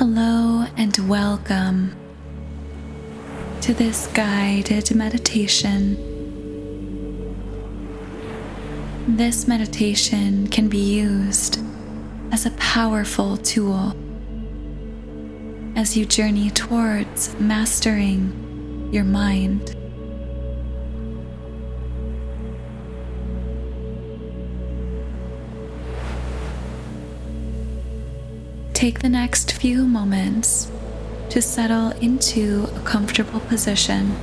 Hello and welcome to this guided meditation. This meditation can be used as a powerful tool as you journey towards mastering your mind. Take the next few moments to settle into a comfortable position.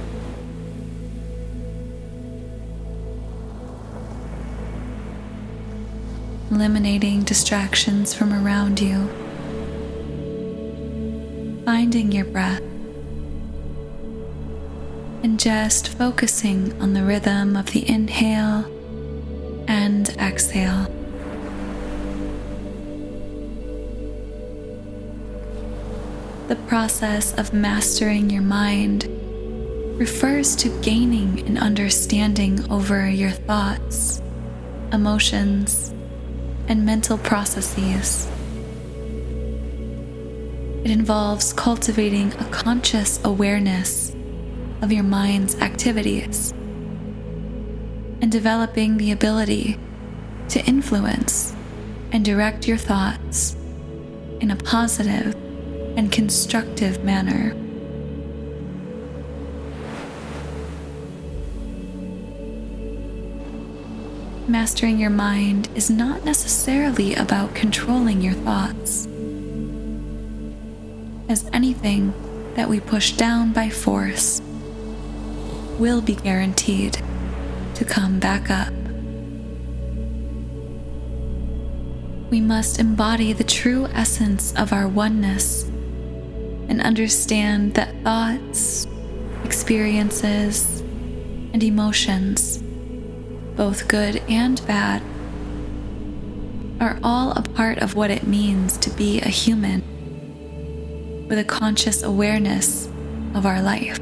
Eliminating distractions from around you. Finding your breath. And just focusing on the rhythm of the inhale and exhale. The process of mastering your mind refers to gaining an understanding over your thoughts, emotions, and mental processes. It involves cultivating a conscious awareness of your mind's activities and developing the ability to influence and direct your thoughts in a positive and constructive manner. Mastering your mind is not necessarily about controlling your thoughts, as anything that we push down by force will be guaranteed to come back up. We must embody the true essence of our oneness and understand that thoughts, experiences, and emotions, both good and bad, are all a part of what it means to be a human with a conscious awareness of our life.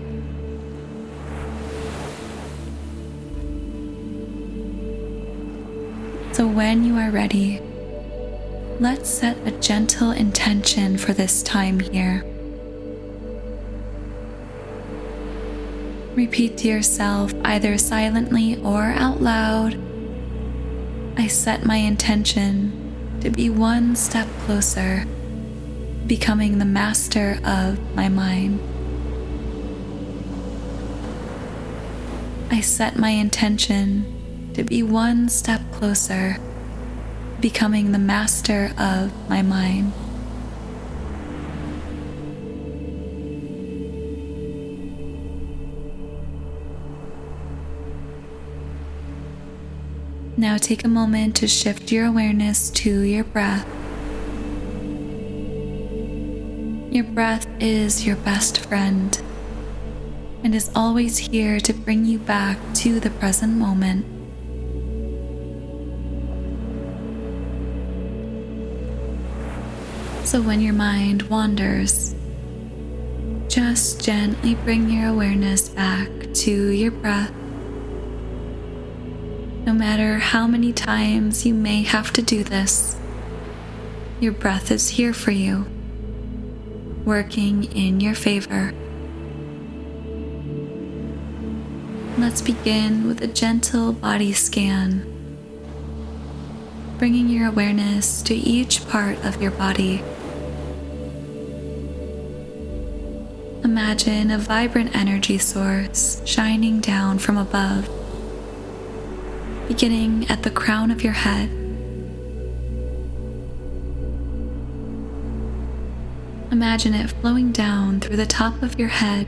So, when you are ready, let's set a gentle intention for this time here. Repeat to yourself, either silently or out loud I set my intention to be one step closer, becoming the master of my mind. I set my intention to be one step closer, becoming the master of my mind. Now take a moment to shift your awareness to your breath. Your breath is your best friend and is always here to bring you back to the present moment. So when your mind wanders, just gently bring your awareness back to your breath no matter how many times you may have to do this, your breath is here for you, working in your favor. Let's begin with a gentle body scan, bringing your awareness to each part of your body. Imagine a vibrant energy source shining down from above beginning at the crown of your head. Imagine it flowing down through the top of your head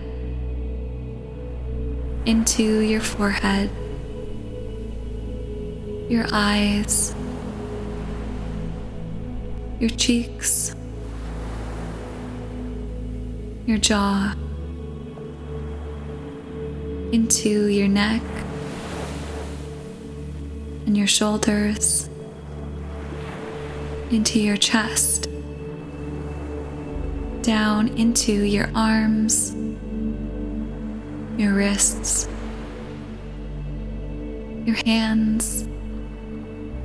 into your forehead, your eyes, your cheeks, your jaw, into your neck and your shoulders, into your chest, down into your arms, your wrists, your hands,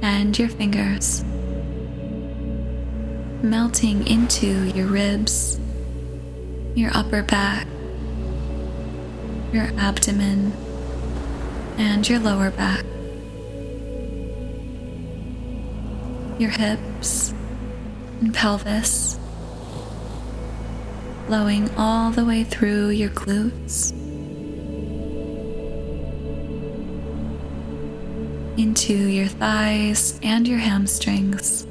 and your fingers. melting into your ribs, your upper back, your abdomen, and your lower back, your hips and pelvis, flowing all the way through your glutes. Into your thighs and your hamstrings,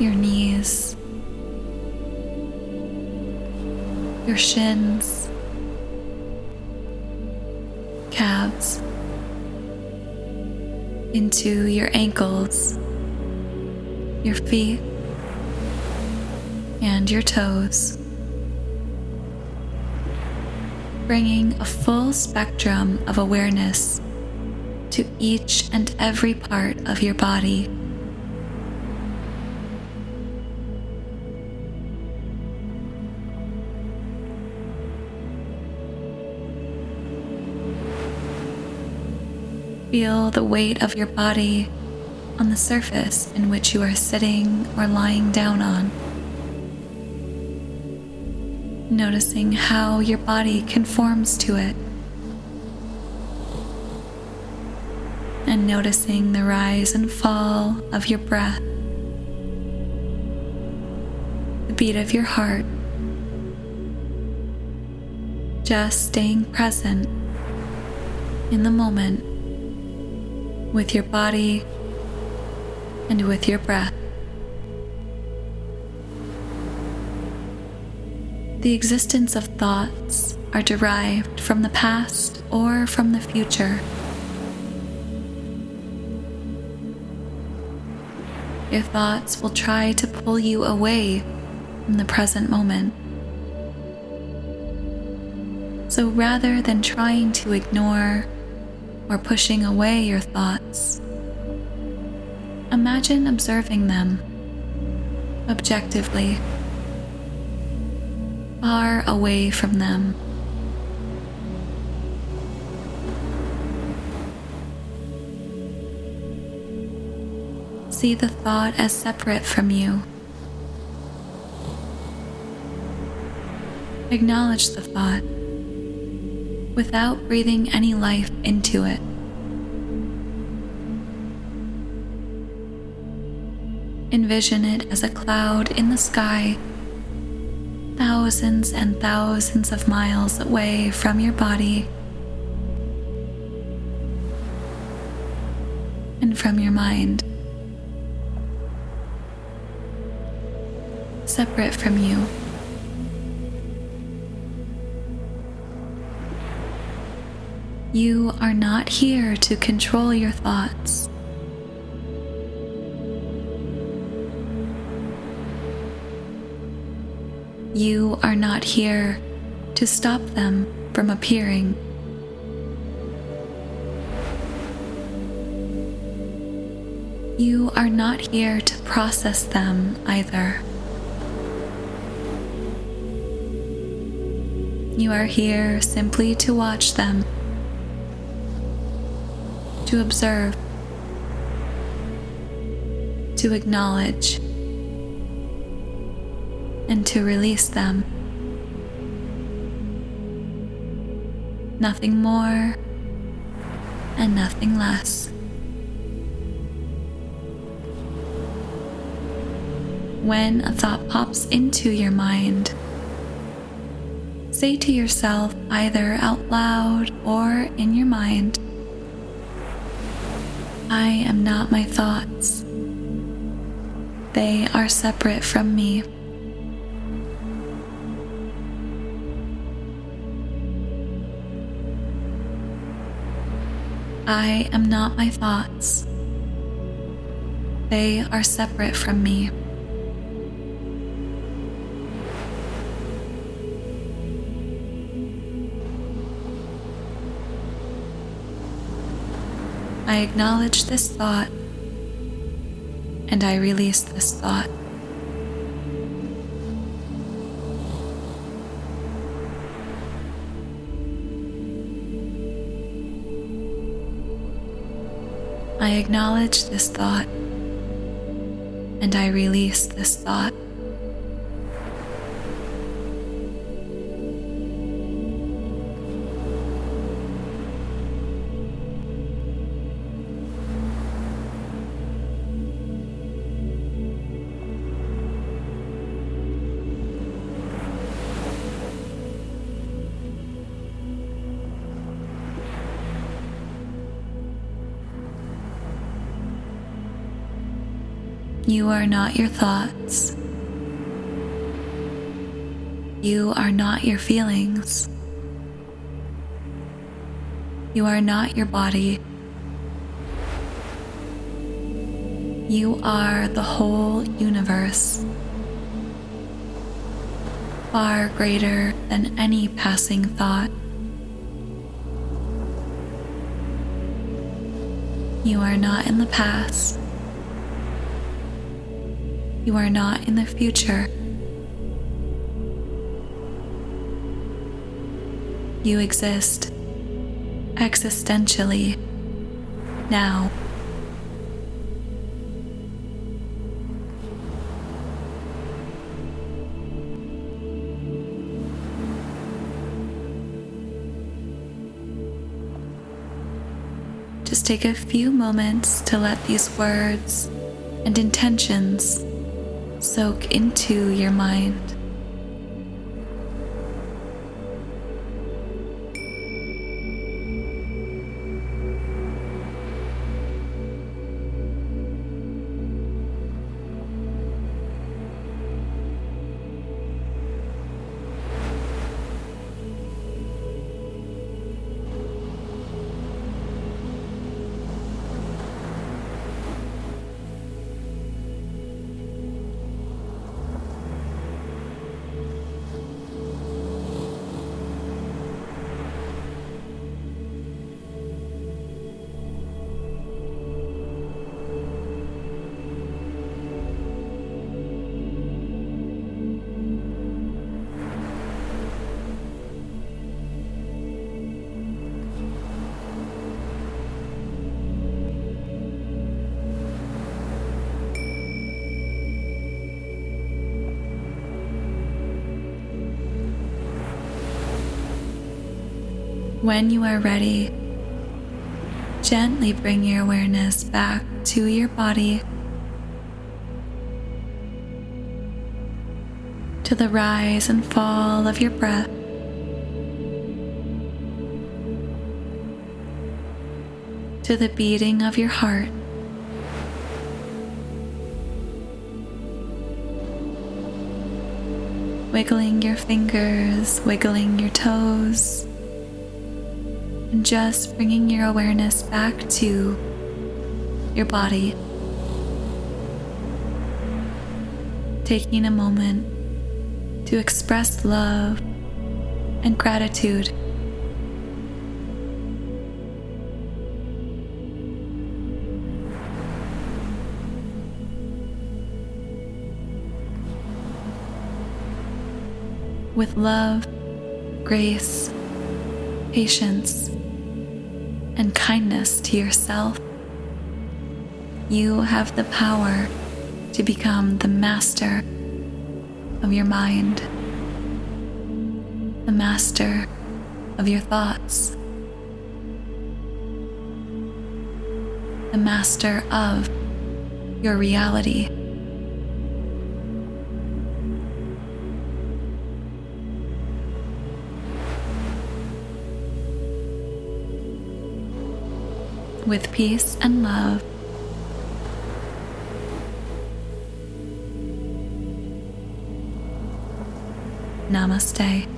your knees, your shins, calves, into your ankles, your feet, and your toes. Bringing a full spectrum of awareness to each and every part of your body. Feel the weight of your body on the surface in which you are sitting or lying down on. Noticing how your body conforms to it. And noticing the rise and fall of your breath, the beat of your heart. Just staying present in the moment with your body and with your breath. The existence of thoughts are derived from the past or from the future. Your thoughts will try to pull you away from the present moment. So rather than trying to ignore or pushing away your thoughts. Imagine observing them objectively, far away from them. See the thought as separate from you. Acknowledge the thought without breathing any life into it. Envision it as a cloud in the sky, thousands and thousands of miles away from your body and from your mind. Separate from you. You are not here to control your thoughts. You are not here to stop them from appearing. You are not here to process them either. You are here simply to watch them to observe, to acknowledge, and to release them. Nothing more and nothing less. When a thought pops into your mind, say to yourself either out loud or in your mind, I am not my thoughts. They are separate from me. I am not my thoughts. They are separate from me. I acknowledge this thought and I release this thought. I acknowledge this thought and I release this thought. You are not your thoughts. You are not your feelings. You are not your body. You are the whole universe, far greater than any passing thought. You are not in the past. You are not in the future. You exist existentially now. Just take a few moments to let these words and intentions soak into your mind. When you are ready, gently bring your awareness back to your body, to the rise and fall of your breath. To the beating of your heart. Wiggling your fingers, wiggling your toes and just bringing your awareness back to your body. Taking a moment to express love and gratitude. With love, grace, patience, and kindness to yourself, you have the power to become the master of your mind, the master of your thoughts, the master of your reality. With peace and love. Namaste.